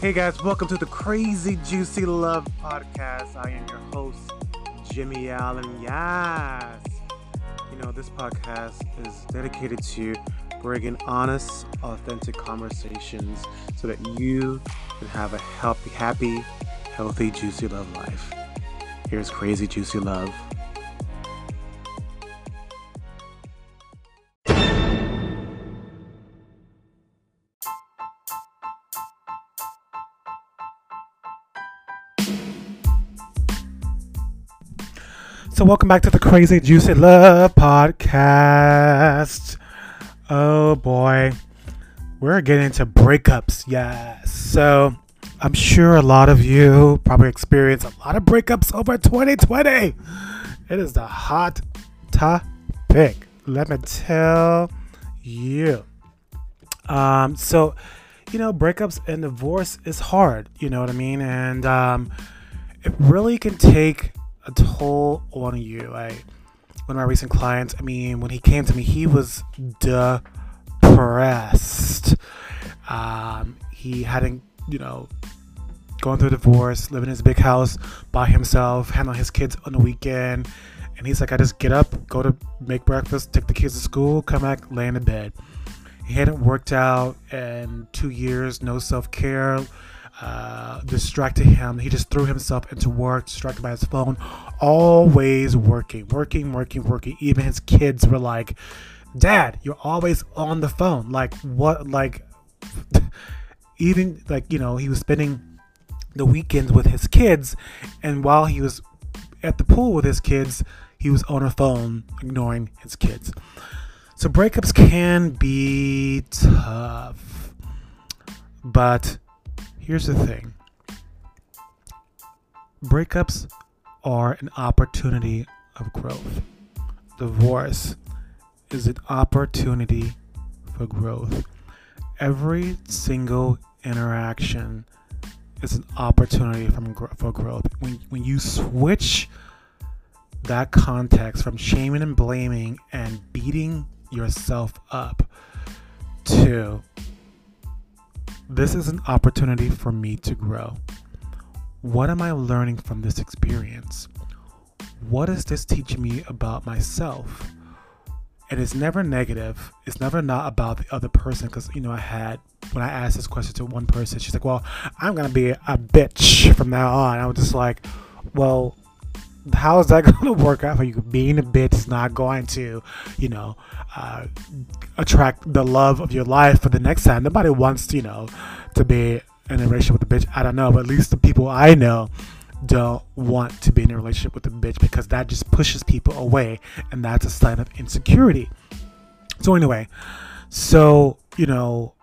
Hey guys, welcome to the Crazy Juicy Love Podcast. I am your host, Jimmy Allen. Yes. You know, this podcast is dedicated to bringing honest, authentic conversations so that you can have a healthy, happy, healthy, juicy love life. Here's Crazy Juicy Love. So, welcome back to the Crazy Juicy Love Podcast. Oh boy, we're getting into breakups. Yes. So, I'm sure a lot of you probably experienced a lot of breakups over 2020. It is the hot topic. Let me tell you. Um, so, you know, breakups and divorce is hard. You know what I mean? And um, it really can take a toll on you. I one of my recent clients, I mean, when he came to me, he was depressed. Um, he hadn't, you know, going through a divorce, living in his big house by himself, handling his kids on the weekend. And he's like, I just get up, go to make breakfast, take the kids to school, come back, lay in the bed. He hadn't worked out in two years, no self care, uh, distracted him. He just threw himself into work, distracted by his phone, always working, working, working, working. Even his kids were like, Dad, you're always on the phone. Like, what? Like, even like, you know, he was spending the weekends with his kids, and while he was at the pool with his kids, he was on a phone ignoring his kids. So breakups can be tough. But here's the thing breakups are an opportunity of growth. Divorce is an opportunity for growth. Every single interaction is an opportunity from, for growth. When, when you switch that context from shaming and blaming and beating yourself up to this is an opportunity for me to grow. What am I learning from this experience? What is this teaching me about myself? And it's never negative. It's never not about the other person. Because, you know, I had, when I asked this question to one person, she's like, well, I'm going to be a bitch from now on. I was just like, well, how is that going to work out for you? Being a bitch is not going to, you know, uh, attract the love of your life for the next time. Nobody wants, to, you know, to be in a relationship with a bitch. I don't know, but at least the people I know don't want to be in a relationship with a bitch because that just pushes people away, and that's a sign of insecurity. So anyway, so you know,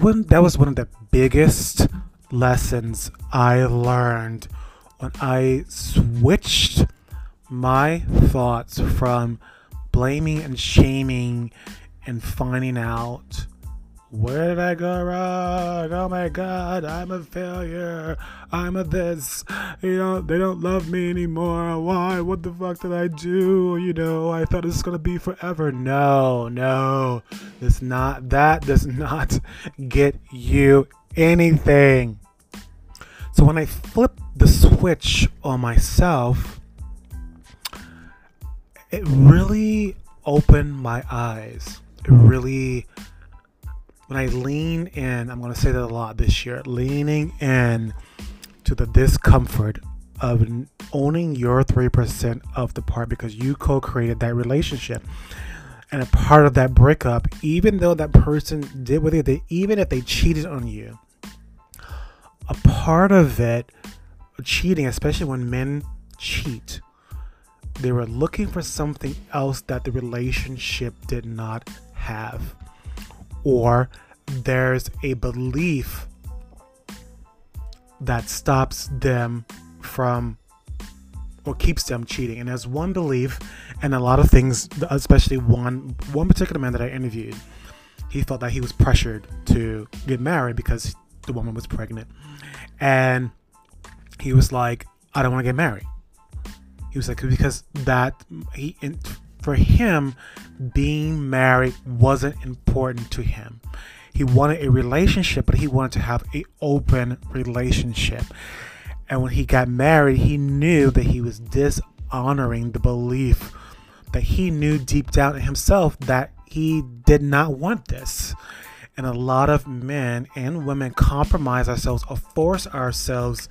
when that was one of the biggest lessons I learned when I switched my thoughts from blaming and shaming and finding out where did I go wrong? Oh my god, I'm a failure. I'm a this. You know, they don't love me anymore. Why? What the fuck did I do? You know, I thought it was gonna be forever. No, no. It's not that does not get you anything. So when I flipped the switch on myself, it really opened my eyes. It really, when I lean in, I'm going to say that a lot this year, leaning in to the discomfort of owning your 3% of the part because you co created that relationship. And a part of that breakup, even though that person did what they did, even if they cheated on you, a part of it, cheating, especially when men cheat, they were looking for something else that the relationship did not have. Or there's a belief that stops them from or keeps them cheating. And there's one belief and a lot of things, especially one one particular man that I interviewed, he felt that he was pressured to get married because the woman was pregnant. And he was like, I don't want to get married. He was like, because that he for him being married wasn't important to him. He wanted a relationship, but he wanted to have a open relationship. And when he got married, he knew that he was dishonoring the belief that he knew deep down in himself that he did not want this. And a lot of men and women compromise ourselves or force ourselves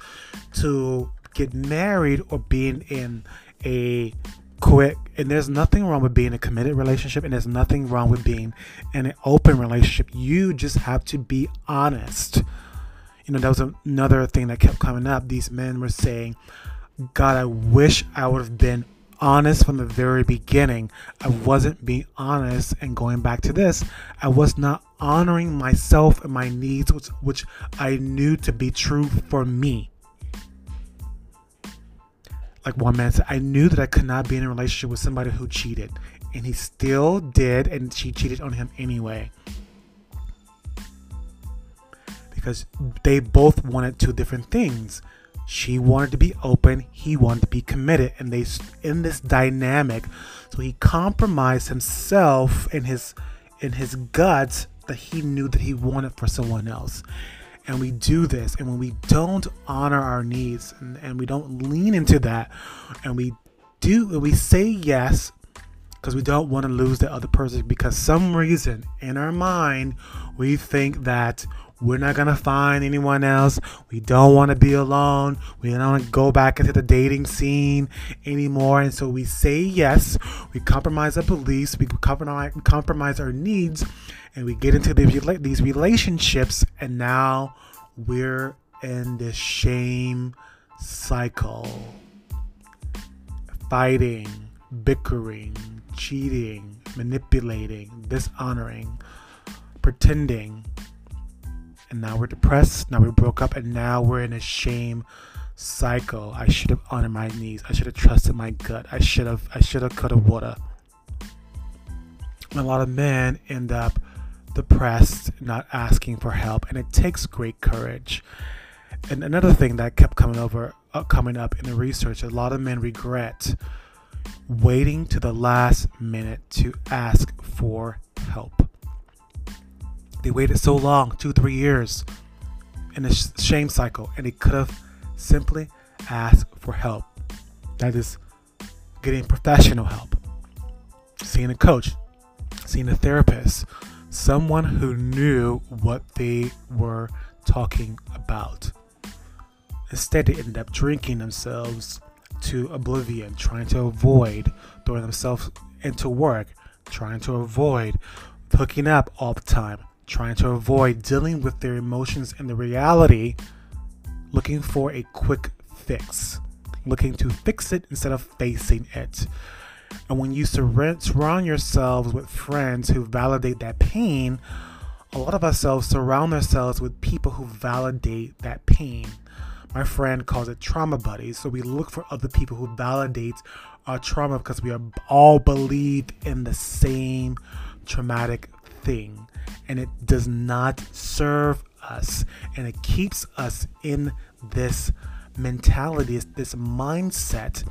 to get married or being in a quick and there's nothing wrong with being in a committed relationship and there's nothing wrong with being in an open relationship. You just have to be honest. You know that was another thing that kept coming up. These men were saying god i wish i would have been honest from the very beginning. I wasn't being honest and going back to this i was not honoring myself and my needs which, which i knew to be true for me like one man said, I knew that I could not be in a relationship with somebody who cheated. And he still did, and she cheated on him anyway. Because they both wanted two different things. She wanted to be open, he wanted to be committed, and they in this dynamic. So he compromised himself in his in his guts that he knew that he wanted for someone else. And we do this and when we don't honor our needs and, and we don't lean into that and we do and we say yes because we don't want to lose the other person because some reason in our mind we think that we're not gonna find anyone else. We don't want to be alone. We don't want to go back into the dating scene anymore. And so we say yes. We compromise our beliefs. We compromise our needs, and we get into these relationships. And now we're in this shame cycle, fighting, bickering, cheating, manipulating, dishonoring, pretending and now we're depressed. Now we broke up, and now we're in a shame cycle. I should have honored my knees. I should have trusted my gut. I should have. I should have cut a water. A lot of men end up depressed, not asking for help, and it takes great courage. And another thing that kept coming over, uh, coming up in the research, a lot of men regret waiting to the last minute to ask for help. They waited so long, two, three years, in a shame cycle, and they could have simply asked for help. That is getting professional help, seeing a coach, seeing a therapist, someone who knew what they were talking about. Instead, they ended up drinking themselves to oblivion, trying to avoid throwing themselves into work, trying to avoid hooking up all the time, trying to avoid dealing with their emotions and the reality, looking for a quick fix, looking to fix it instead of facing it. And when you surround yourselves with friends who validate that pain, a lot of ourselves surround ourselves with people who validate that pain. My friend calls it trauma buddies. So we look for other people who validate our trauma because we are all believed in the same traumatic thing and it does not serve us and it keeps us in this mentality, this mindset,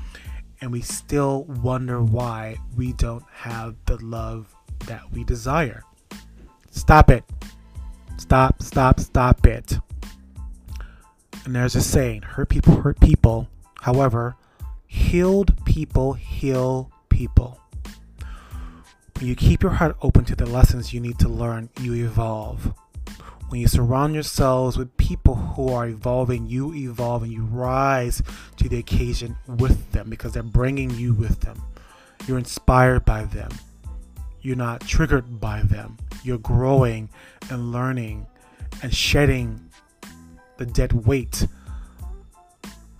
and we still wonder why we don't have the love that we desire. Stop it. Stop, stop, stop it. And there's a saying hurt people hurt people. However, healed people heal people. You keep your heart open to the lessons you need to learn, you evolve. When you surround yourselves with people who are evolving, you evolve and you rise to the occasion with them because they're bringing you with them. You're inspired by them. You're not triggered by them. You're growing and learning and shedding the dead weight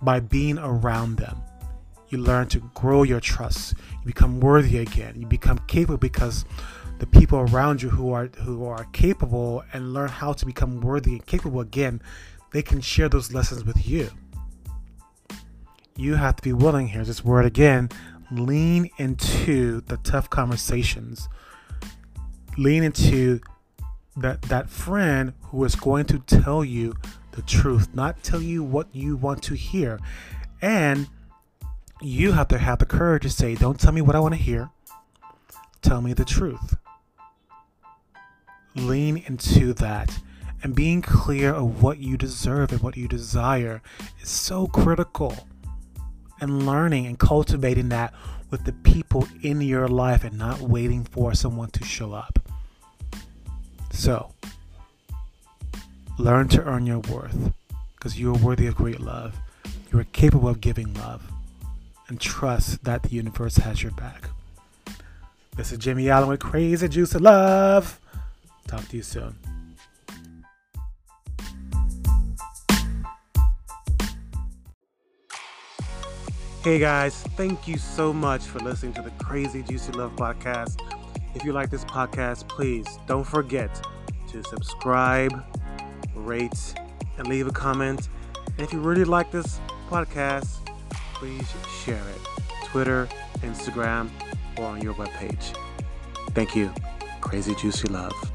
by being around them you learn to grow your trust. You become worthy again. You become capable because the people around you who are who are capable and learn how to become worthy and capable again they can share those lessons with you. You have to be willing here's this word again lean into the tough conversations. Lean into that that friend who is going to tell you the truth not tell you what you want to hear. And you have to have the courage to say, Don't tell me what I want to hear. Tell me the truth. lean into that. And being clear of what you deserve and what you desire is so critical. And learning and cultivating that with the people in your life and not waiting for someone to show up. So, learn to earn your worth because you are worthy of great love. You are capable of giving love. And trust that the universe has your back. This is Jimmy Allen with Crazy Juicy Love. Talk to you soon. Hey guys, thank you so much for listening to the Crazy Juicy Love podcast. If you like this podcast, please don't forget to subscribe, rate, and leave a comment. And if you really like this podcast, please share it. Twitter, Instagram, or on your webpage. Thank you. Crazy Juicy Love.